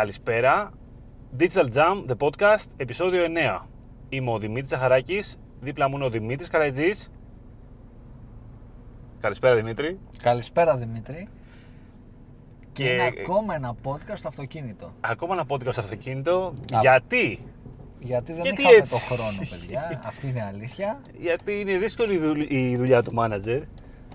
Καλησπέρα. Digital Jam, the podcast, επεισόδιο 9. Είμαι ο Δημήτρης Ζαχαράκης, δίπλα μου είναι ο Δημήτρης Καραϊτζής. Καλησπέρα Δημήτρη. Καλησπέρα Δημήτρη. Και Είναι ακόμα ένα podcast στο αυτοκίνητο. ακόμα ένα podcast στο αυτοκίνητο. Α. Γιατί; Γιατί δεν Γιατί είχαμε έτσι; το χρόνο, παιδιά. Αυτή είναι η αλήθεια. Γιατί είναι δύσκολη η δουλ- η δουλειά του manager.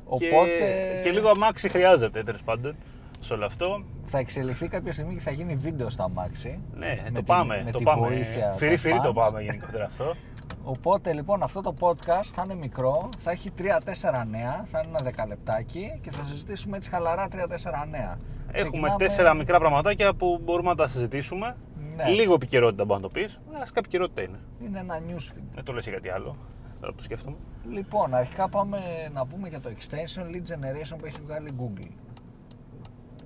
Οπότε Και, και λίγο αμάξι χρειάζεται τέλος πάντων σε όλο αυτό. θα εξελιχθεί κάποια στιγμή και θα γίνει βίντεο στα μάξι. Ναι, Με το τη- πάμε. με το τη πάμε. βοήθεια Φυρί των φυρί το fans. πάμε γενικότερα αυτό. Οπότε λοιπόν αυτό το podcast θα είναι μικρό, θα έχει 3-4 νέα, θα είναι ένα δεκαλεπτάκι και θα συζητήσουμε έτσι χαλαρά 3-4 νέα. Έχουμε Ξεκινάμε- τέσσερα μικρά πραγματάκια που μπορούμε να τα συζητήσουμε. Ναι. Λίγο επικαιρότητα μπορεί να το πεις. Αλλά κάποια επικαιρότητα είναι. Είναι ένα newsfeed. Δεν το λες για κάτι άλλο. Τώρα που το σκέφτομαι. Λοιπόν, αρχικά πάμε να πούμε για το extension lead generation που έχει βγάλει Google.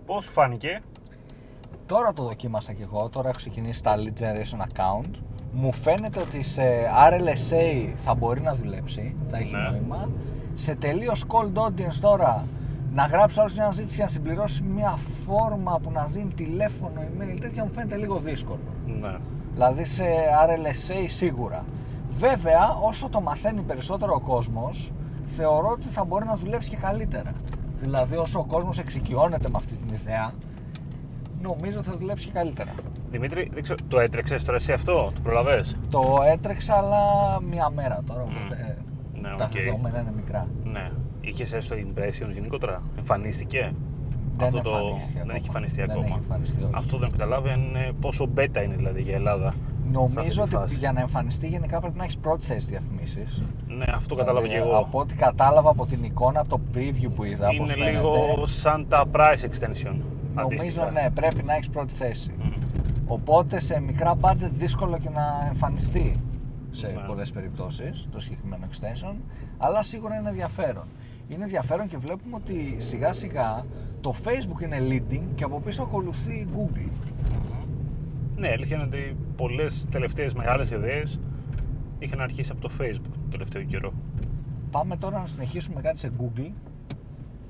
Πώς σου φάνηκε; Τώρα το δοκίμασα και εγώ, τώρα έχω ξεκινήσει τα lead generation account. Μου φαίνεται ότι σε RLSA θα μπορεί να δουλέψει, θα έχει Ναι. νόημα. Σε τελείως cold audience τώρα, να γράψει άλλο μια αναζήτηση και να συμπληρώσει μια φόρμα που να δίνει τηλέφωνο, email, τέτοια μου φαίνεται λίγο δύσκολο. Ναι. Δηλαδή σε RLSA σίγουρα. Βέβαια, όσο το μαθαίνει περισσότερο ο κόσμος, θεωρώ ότι θα μπορεί να δουλέψει και καλύτερα. Δηλαδή, όσο ο κόσμος εξοικειώνεται με αυτή την ιδέα, νομίζω ότι θα δουλέψει και καλύτερα. Δημήτρη, δεν ξέρω, το έτρεξες τώρα εσύ αυτό, το προλαβέ. Το έτρεξα, αλλά μία μέρα τώρα, οπότε Ναι, τα οκ. δεδομένα είναι μικρά. Ναι. Είχες έστω impressions γενικότερα; Εμφανίστηκε; Δεν Αυτό το- εμφανίστηκε δεν ακόμα. έχει εμφανιστεί Δεν ακόμα. έχει εμφανιστεί, όχι. Αυτό δεν έχω καταλάβει αν είναι πόσο beta είναι δηλαδή για Ελλάδα. Σε αυτή Νομίζω τη ότι φάση. για να εμφανιστεί γενικά πρέπει να έχεις πρώτη θέση διαφημίσεις. Ναι, αυτό κατάλαβα Δηλαδή, και εγώ. Από ό,τι κατάλαβα από την εικόνα, από το preview που είδα, πώς είναι φαίνεται, λίγο σαν τα price extension. Νομίζω αντίστοιχα. ναι, πρέπει να έχεις πρώτη θέση. Μμ. Οπότε σε μικρά budget δύσκολο και να εμφανιστεί σε Ναι. πολλές περιπτώσεις το συγκεκριμένο extension, αλλά σίγουρα είναι ενδιαφέρον. Είναι ενδιαφέρον και βλέπουμε ότι σιγά σιγά το Facebook είναι leading και από πίσω ακολουθεί η Google. Ναι, η αλήθεια είναι ότι πολλές τελευταίες μεγάλες ιδέες είχαν αρχίσει από το Facebook το τελευταίο καιρό. Πάμε τώρα να συνεχίσουμε κάτι σε Google.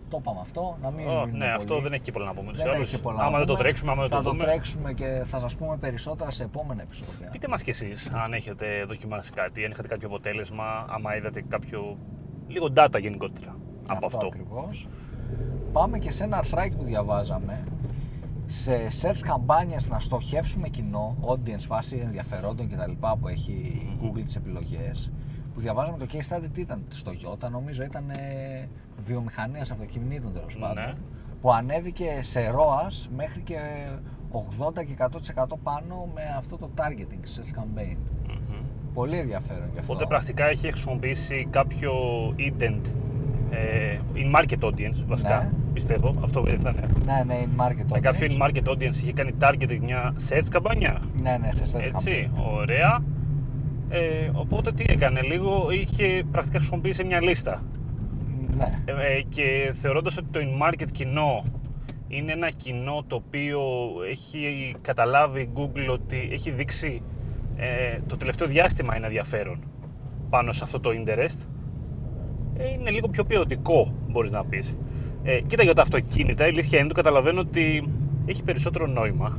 Το είπαμε αυτό, να μην Ω, μείνουμε ναι, πολύ. αυτό δεν έχει και πολλά να πούμε. Δεν έχει πολλά άμα να δεν το πούμε. τρέξουμε, άμα δεν θα το δούμε. τρέξουμε και θα σας πούμε περισσότερα σε επόμενα επεισόδια. Πείτε μας κι εσείς αν έχετε δοκιμάσει κάτι, αν είχατε κάποιο αποτέλεσμα, άμα είδατε κάποιο. λίγο data γενικότερα από αυτό. ακριβώς. Πάμε και σε ένα αρθράκι που διαβάζαμε. Σε search καμπάνιες να στοχεύσουμε κοινό, audience, βάση ενδιαφερόντων κτλ. που έχει η Google τις επιλογές. Που διαβάζαμε το case study τι ήταν στο Toyota, νομίζω ήταν ε, βιομηχανίας αυτοκινήτων τέλος Ναι. πάντων. Που ανέβηκε σε ROAS μέχρι και 80 και 100% πάνω με αυτό το targeting search campaign. Μμμ. Πολύ ενδιαφέρον γι' αυτό. Οπότε πρακτικά έχει χρησιμοποιήσει κάποιο intent ε, in market audience βασικά. Ναι. Πιστεύω. Αυτό ήταν. Ναι, ναι, in market Με κάποιο audience. in market audience είχε κάνει targeting μια search καμπάνια. Ναι, ναι, σε search Έτσι, campaign. ωραία. Ε, οπότε τι έκανε, λίγο είχε πρακτικά χρησιμοποιήσει μια λίστα. Ναι. Ε, ε, και θεωρώντας ότι το in-market κοινό είναι ένα κοινό το οποίο έχει καταλάβει η Google ότι έχει δείξει ε, το τελευταίο διάστημα είναι ενδιαφέρον πάνω σε αυτό το interest ε, είναι λίγο πιο ποιοτικό μπορείς να πεις ε, κοίτα για τα αυτοκίνητα η αλήθεια είναι το καταλαβαίνω ότι έχει περισσότερο νόημα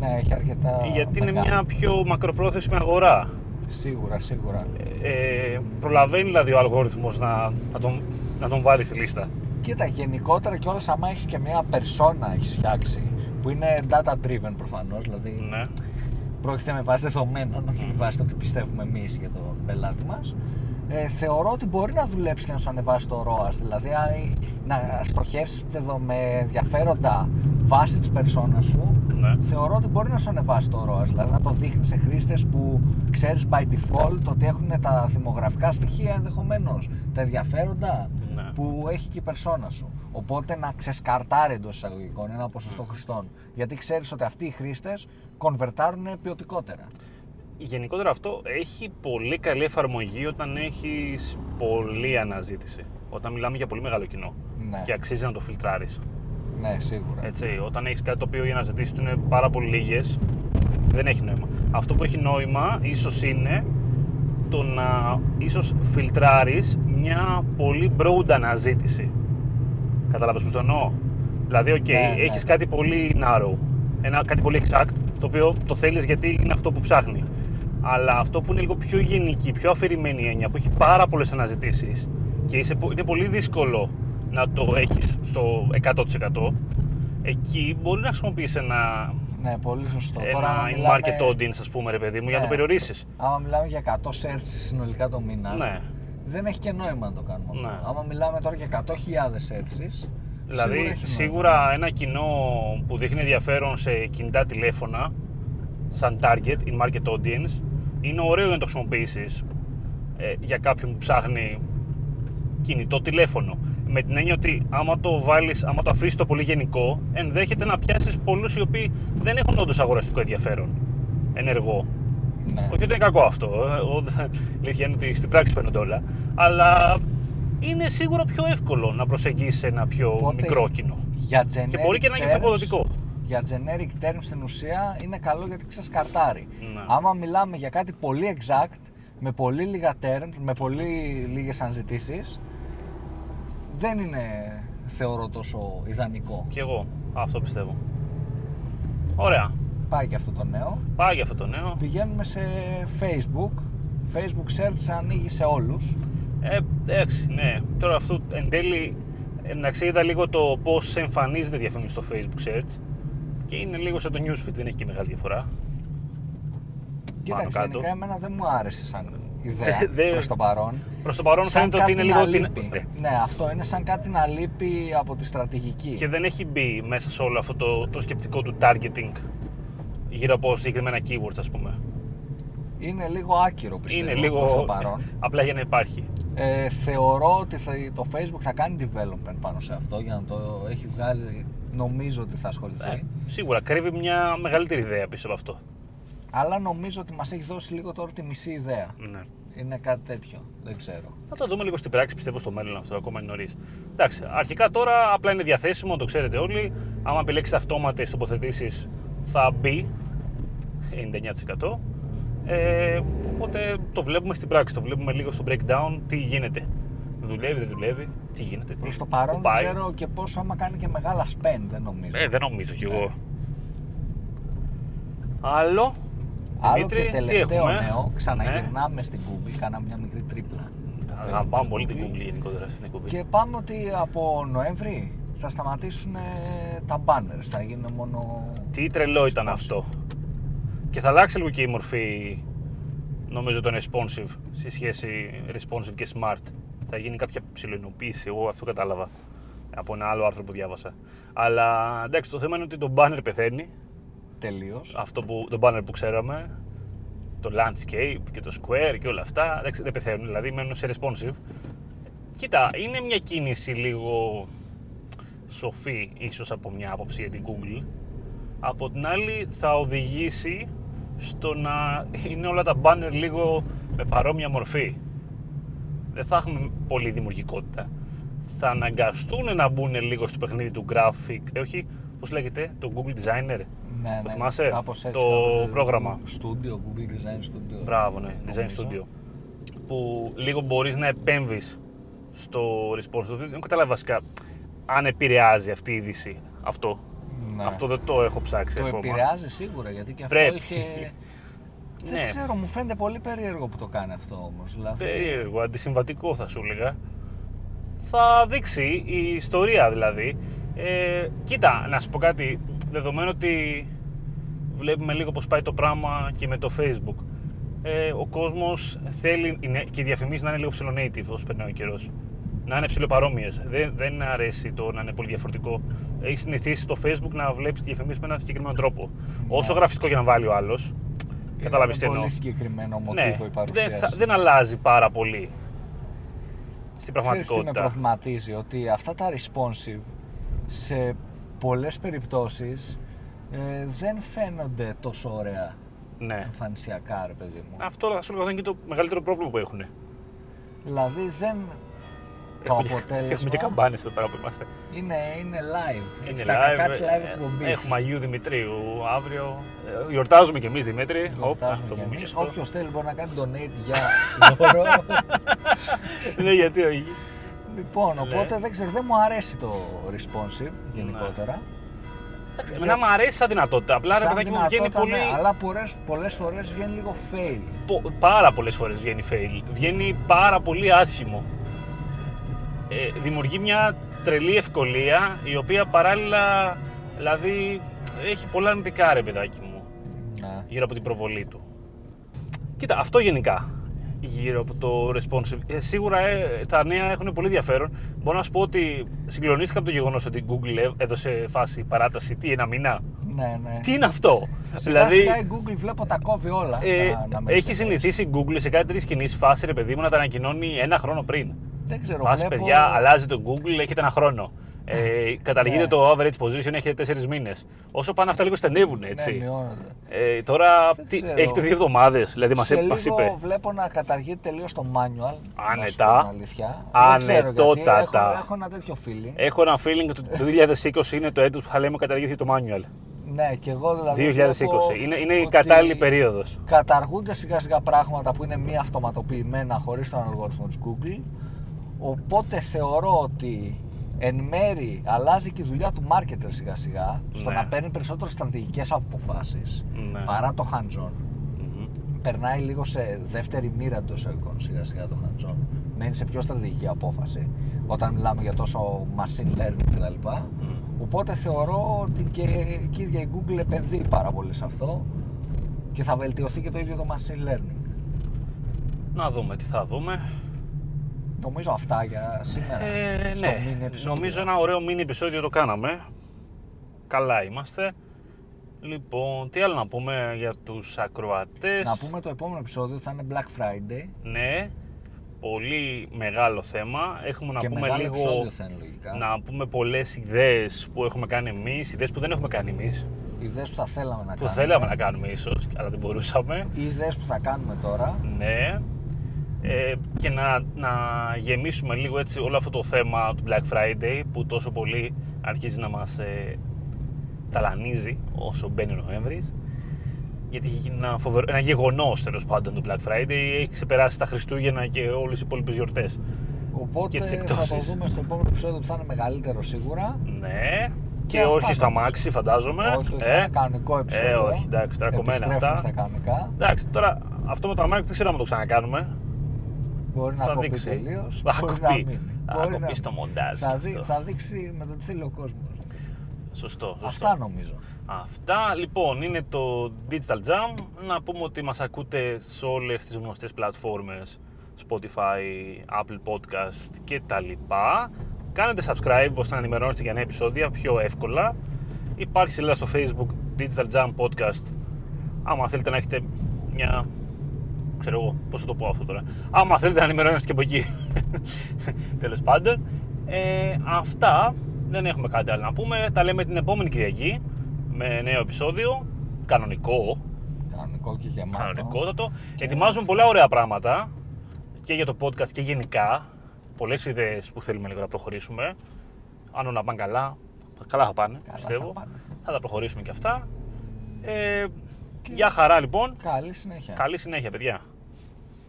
Ναι, έχει αρκετά. γιατί είναι μεγάλο. μια πιο μακροπρόθεσμη αγορά Σίγουρα, σίγουρα. ε, προλαβαίνει δηλαδή ο αλγόριθμος να, να, τον, να τον βάλει στη λίστα Κοίτα, γενικότερα κιόλας, άμα έχεις και μια persona έχεις φτιάξει που είναι data driven προφανώς, δηλαδή ναι. πρόκειται με βάση δεδομένων, όχι με βάση το τι πιστεύουμε εμείς για τον πελάτη μας. Ε, θεωρώ ότι μπορεί να δουλέψει και να σου ανεβάσει το ROAS. Δηλαδή, αν- να στοχεύσεις με ενδιαφέροντα βάσει της persona σου, Ναι. θεωρώ ότι μπορεί να σου ανεβάσει το ROAS. Δηλαδή, να το δείχνεις σε χρήστες που ξέρεις by default ότι έχουν τα δημογραφικά στοιχεία ενδεχομένως, τα ενδιαφέροντα Ναι. που έχει και η persona σου. Οπότε να ξεσκαρτάρει εντός εισαγωγικών ένα ποσοστό χρηστών. Γιατί ξέρεις ότι αυτοί οι χρήστες κονβερτάρουν ποιοτικότερα. Γενικότερα αυτό έχει πολύ καλή εφαρμογή όταν έχεις πολλή αναζήτηση. Όταν μιλάμε για πολύ μεγάλο κοινό. Ναι. Και αξίζει να το φιλτράρεις. Ναι, σίγουρα. Έτσι, όταν έχεις κάτι το οποίο οι αναζητήσεις του είναι πάρα πολύ λίγες, δεν έχει νόημα. Αυτό που έχει νόημα ίσως είναι το να ίσως φιλτράρεις μια πολύ broad αναζήτηση. Κατάλαβες που το εννοώ; Δηλαδή, οκ, Ναι, ναι. έχεις κάτι πολύ narrow. ένα, κάτι πολύ exact, το οποίο το θέλεις γιατί είναι αυτό που ψάχνει. Αλλά αυτό που είναι λίγο πιο γενική, πιο αφηρημένη έννοια, που έχει πάρα πολλές αναζητήσεις και είσαι, είναι πολύ δύσκολο να το έχεις στο 100%, εκεί μπορεί να χρησιμοποιήσει ένα, Ναι, πολύ σωστό. ένα Τώρα, άμα in-market audience, ας πούμε, ρε παιδί μου, για να το Ναι. περιορίσεις. Άμα μιλάμε για 100 searches συνολικά το μήνα, Ναι. δεν έχει και νόημα να το κάνουμε αυτό. Ναι. Άμα μιλάμε τώρα για 100.000 searches, Δηλαδή, σίγουρα, έχει σίγουρα, νόημα. ένα κοινό που δείχνει ενδιαφέρον σε κινητά τηλέφωνα, σαν target, in market audience, είναι ωραίο για να το χρησιμοποιήσεις για κάποιον που ψάχνει κινητό τηλέφωνο. Με την έννοια ότι άμα το βάλεις, άμα το αφήσεις το πολύ γενικό, ενδέχεται να πιάσεις πολλούς οι οποίοι δεν έχουν όντως αγοραστικό ενδιαφέρον ενεργό. Ναι. Όχι ότι είναι κακό αυτό. ε, ο- Η αλήθεια είναι ότι στην πράξη παίρνονται όλα. Αλλά είναι σίγουρα πιο εύκολο να προσεγγίσεις ένα πιο Οπότε, μικρό κοινό. Για generic Και μπορεί και να γίνει πιο terms- αποδοτικό. Για generic terms στην ουσία είναι καλό γιατί ξεσκαρτάρει. Ναι. Άμα μιλάμε για κάτι πολύ exact, με πολύ λίγα terms, με πολύ λίγες ανζητήσεις, δεν είναι θεωρώ τόσο ιδανικό. Και εγώ αυτό πιστεύω. Ωραία. Πάει και αυτό το νέο. Πάει για αυτό το νέο. Πηγαίνουμε σε Facebook. Facebook Search ανοίγει σε όλους. Ε, εντάξει, ναι. Τώρα αυτό εν τέλει, εντάξει, είδα λίγο το πώς εμφανίζεται διαφήμιση στο Facebook search και είναι λίγο σαν το newsfeed, δεν έχει και μεγάλη διαφορά. Κοίταξε, κάτω. γενικά εμένα δεν μου άρεσε σαν ιδέα Ε, δεν- προς το παρόν. Προς το παρόν Σαν φαίνεται ότι κάτι είναι να λίγο. λείπει. την- Ναι, αυτό είναι σαν κάτι να λείπει από τη στρατηγική. Και δεν έχει μπει μέσα σε όλο αυτό το, το σκεπτικό του targeting γύρω από συγκεκριμένα keywords, ας πούμε. Είναι λίγο άκυρο πιστεύω είναι λίγο. προς το παρόν. Απλά για να υπάρχει. Ε, θεωρώ ότι θα, το Facebook θα κάνει development πάνω σε αυτό για να το έχει βγάλει. Νομίζω ότι θα ασχοληθεί. Ε, σίγουρα κρύβει μια μεγαλύτερη ιδέα πίσω από αυτό. Αλλά νομίζω ότι μας έχει δώσει λίγο τώρα τη μισή ιδέα. Ναι. Είναι κάτι τέτοιο. Δεν ξέρω. Θα το δούμε λίγο στην πράξη, πιστεύω στο μέλλον αυτό, ακόμα είναι νωρίς. Εντάξει, αρχικά τώρα απλά είναι διαθέσιμο, το ξέρετε όλοι. Άμα επιλέξετε αυτόματες τοποθετήσεις, θα μπει 99%. Ε, οπότε το βλέπουμε στην πράξη, το βλέπουμε λίγο στο breakdown τι γίνεται. Δουλεύει, δεν δουλεύει, τι γίνεται. Προς τι, το παρόν πού δεν πάει. ξέρω και πόσο άμα κάνει και μεγάλα spend, δεν νομίζω. Ε, δεν νομίζω κι εγώ. Ναι. Άλλο. Άλλο Δημήτρη, και τι τελευταίο έχουμε; νέο, ξαναγυρνάμε Ναι. στην Google, κάναμε μια μικρή τρίπλα. Αγαπάμε πολύ την Google γενικότερα στην εκπομπή. Και πάμε ότι από Νοέμβρη θα σταματήσουν ε, τα banners, θα γίνουν μόνο... Τι τρελό ήταν Responsive. αυτό. Και θα αλλάξει λίγο και η μορφή, νομίζω, των responsive σε σχέση responsive και smart. Θα γίνει κάποια ψηλοενοποίηση, εγώ αυτό κατάλαβα από ένα άλλο άρθρο που διάβασα. Αλλά εντάξει, το θέμα είναι ότι το banner πεθαίνει. Τελείως. Αυτό που, το banner που ξέραμε, το landscape και το square και όλα αυτά, εντάξει, δεν πεθαίνουν, δηλαδή μένουν σε responsive. Κοίτα, είναι μια κίνηση λίγο σοφή, ίσως από μια άποψη για την Google. Από την άλλη θα οδηγήσει στο να είναι όλα τα banner λίγο με παρόμοια μορφή. Δεν θα έχουμε πολύ δημιουργικότητα. Θα αναγκαστούν να μπουν λίγο στο παιχνίδι του graphic, ε, όχι, πώς λέγεται, το Google Designer. Ναι, Το ναι, θυμάσαι; κάπως έτσι, Το κάπως, ε, πρόγραμμα. Studio, Google Design Studio. Μπράβο, ναι, Design νομίζω. Studio. Που λίγο μπορείς να επέμβεις στο response. Δεν καταλάβει βασικά αν επηρεάζει αυτή η είδηση αυτό. Ναι. Αυτό δεν το έχω ψάξει Το ακόμα. επηρεάζει σίγουρα γιατί και αυτό Πρέπει. είχε. Ναι. Δεν ξέρω, μου φαίνεται πολύ περίεργο που το κάνει αυτό όμως. Δηλαδή, Περίεργο, αντισυμβατικό θα σου έλεγα. Θα δείξει η ιστορία δηλαδή. Ε, κοίτα, να σου πω κάτι. Δεδομένου ότι βλέπουμε λίγο πώς πάει το πράγμα και με το Facebook. Ε, ο κόσμος θέλει είναι- και οι διαφημίσεις να είναι λίγο ψηλό native όσο περνάει ο καιρός. Να είναι ψηλοπαρόμοιες. Δεν, δεν αρέσει το να είναι πολύ διαφορετικό. Έχει συνηθίσει στο Facebook να βλέπεις τη διαφημίσεις με έναν συγκεκριμένο τρόπο. Όσο γραφιστικό και να βάλει ο άλλος, καταλάβεις τι είναι εννοώ. πολύ συγκεκριμένο μοτίβο Ναι, η δεν, παρουσίαση. θα- δεν αλλάζει πάρα πολύ στην Ξέρεις τι με πραγματικότητα. προβληματίζει, ότι αυτά τα responsive σε πολλές περιπτώσεις ε, δεν φαίνονται τόσο ωραία Ναι. εμφανισιακά, ρε παιδί μου. Αυτό θα σου λέγα είναι και το μεγαλύτερο πρόβλημα που έχουν. Δηλαδή δεν... Το Έχουμε, αποτέλεσμα έχουμε και καμπάνες εδώ πέρα που είμαστε. είναι, είναι live. Έτσι, Είναι τα κακά της ε, live ε, εκπομπής. Έχουμε Αγίου Δημητρίου αύριο. Ε, Γιορτάζουμε κι εμείς Δημήτρη. Οπ, Γιορτάζουμε αυτό κι πούμε εμείς. και αυτό. Όποιος θέλει μπορεί να κάνει donate για δώρο. Ναι, γιατί όχι. λοιπόν, Ναι. οπότε δεν ξέρω, δεν μου αρέσει το responsive γενικότερα. Εντάξει, Εμένα μου αρέσει σαν δυνατότητα. Απλά ρε Σαν παιδάκι μου βγαίνει δυνατότητα, πολύ. ναι, αλλά πολλές, πολλές φορές βγαίνει λίγο fail. πο- πάρα πολλές φορές βγαίνει fail. Βγαίνει πάρα πολύ άσχημο. Ε, δημιουργεί μια τρελή ευκολία η οποία παράλληλα δηλαδή έχει πολλά αρνητικά ρε παιδάκι μου Ναι. γύρω από την προβολή του. Κοίτα, αυτό γενικά γύρω από το responsive. Ε, σίγουρα ε, τα νέα έχουν πολύ ενδιαφέρον. Μπορώ να σου πω ότι συγκλονίστηκα από το γεγονός ότι η Google έ- έδωσε φάση παράταση τι, ένα μήνα; Ναι, ναι. Τι είναι αυτό, Σιγά σιγά η Google βλέπω τα κόβει όλα. Δηλαδή- ε, να- να με έχει επιτρέψει. συνηθίσει η Google σε κάτι τέτοιες κινήσεις φάση, ρε παιδί μου, να τα ανακοινώνει ένα χρόνο πριν. Δεν ξέρω, Φάση, βλέπω... παιδιά, αλλάζει το Google, έχετε ένα χρόνο. Ε, καταργείτε Ναι. το average position, έχετε τέσσερις μήνες. Όσο πάνε αυτά λίγο στενεύουν, έτσι. Ναι, μειώνονται. ε, τώρα Δεν τι, ξέρω. έχετε δύο εβδομάδες, δηλαδή μας Σε είπε. λίγο μας είπε. βλέπω να καταργείται τελείως το manual. Άνετα. Να σου πω την αλήθεια. Δεν ξέρω γιατί, Ανετότατα. Έχω, έχω ένα τέτοιο feeling. Έχω ένα feeling ότι το 2020 είναι το έτος που θα λέμε καταργήθηκε το manual. Ναι, και εγώ δηλαδή. 2020. βλέπω Είναι, είναι η ότι κατάλληλη περίοδος. Καταργούνται σιγά σιγά πράγματα που είναι μη αυτοματοποιημένα χωρίς τον αλγόριθμο της Google. Οπότε θεωρώ ότι εν μέρη αλλάζει και η δουλειά του marketer σιγά σιγά στο Ναι. να παίρνει περισσότερο στρατηγικές αποφάσεις Ναι. παρά το hands-on. Μμμ. περνάει λίγο σε δεύτερη μοίρα εντός εικόνων σιγά σιγά το hands-on. Μένει σε πιο στρατηγική απόφαση όταν μιλάμε για τόσο machine learning κτλ. Μμ. Οπότε θεωρώ ότι και η ίδια η Google επενδύει πάρα πολύ σε αυτό και θα βελτιωθεί και το ίδιο το machine learning. Να δούμε τι θα δούμε. Νομίζω αυτά για σήμερα. Ε, στο ναι, mini επεισόδιο. νομίζω ένα ωραίο mini επεισόδιο το κάναμε. Καλά είμαστε. Λοιπόν, τι άλλο να πούμε για τους ακροατές; Να πούμε το επόμενο επεισόδιο θα είναι Black Friday Ναι, πολύ μεγάλο θέμα. Έχουμε να και πούμε μεγάλο λίγο... επεισόδιο θα είναι λογικά. Να πούμε πολλές ιδέες που έχουμε κάνει εμείς, ιδέες που δεν έχουμε κάνει εμείς. Ιδέες που θα θέλαμε να Που κάνουμε. θέλαμε να κάνουμε ίσως, αλλά δεν μπορούσαμε. Ιδέες που θα κάνουμε τώρα. Ναι. Ε, και να, να γεμίσουμε λίγο έτσι όλο αυτό το θέμα του Black Friday που τόσο πολύ αρχίζει να μας ε, ταλανίζει όσο μπαίνει ο Νοέμβρης γιατί έχει γίνει ένα, φοβερό, ένα γεγονός τέλος πάντων το Black Friday έχει ξεπεράσει τα Χριστούγεννα και όλες οι υπόλοιπες γιορτές Οπότε Και τις θα το εκτόσεις. δούμε στο επόμενο επεισόδιο που θα είναι μεγαλύτερο σίγουρα. ναι και, Και αυτά όχι στα νομίζω. μάξι φαντάζομαι όχι, όχι, θα είναι κανονικό επεισόδιο. ε, όχι εντάξει τώρα κομμένα Επιστρέφουμε αυτά στα κανονικά. εντάξει τώρα αυτό με τα μάξι δεν ξέρω αν το ξανακάνουμε Μπορεί να θα κοπεί δείξει. τελείως. Θα Μπορεί κοπεί. να μείνει. Θα Μπορεί κοπεί να στο μείνει. μοντάζ Θα, και δει- αυτό. θα δείξει με το τι θέλει ο κόσμος. Σωστό, σωστό. Αυτά νομίζω. Αυτά λοιπόν είναι το Digital Jam. Να πούμε ότι μας ακούτε σε όλες τις γνωστές πλατφόρμες Spotify, Apple Podcast και τα λοιπά. Κάνετε subscribe ώστε να ενημερώνεστε για νέα επεισόδια πιο εύκολα. Υπάρχει σελίδα στο Facebook Digital Jam Podcast. Άμα θέλετε να έχετε μια... Ξέρω εγώ πώς θα το πω αυτό τώρα. Άμα θέλετε να ενημερώνεστε και από εκεί. Τέλος πάντων. Ε, αυτά. Δεν έχουμε κάτι άλλο να πούμε. Τα λέμε την επόμενη Κυριακή με νέο επεισόδιο. Κανονικό. Κανονικό και γεμάτο. Κανονικότατο. Ετοιμάζουμε πολλά ωραία πράγματα και για το podcast και γενικά. Πολλές ιδέες που θέλουμε λίγο να προχωρήσουμε. Αν όλα πάνε καλά, καλά θα πάνε, Καλά πιστεύω. θα πάνε. θα τα προχωρήσουμε και αυτά. Ε, Για χαρά λοιπόν. Καλή συνέχεια. Καλή συνέχεια, παιδιά.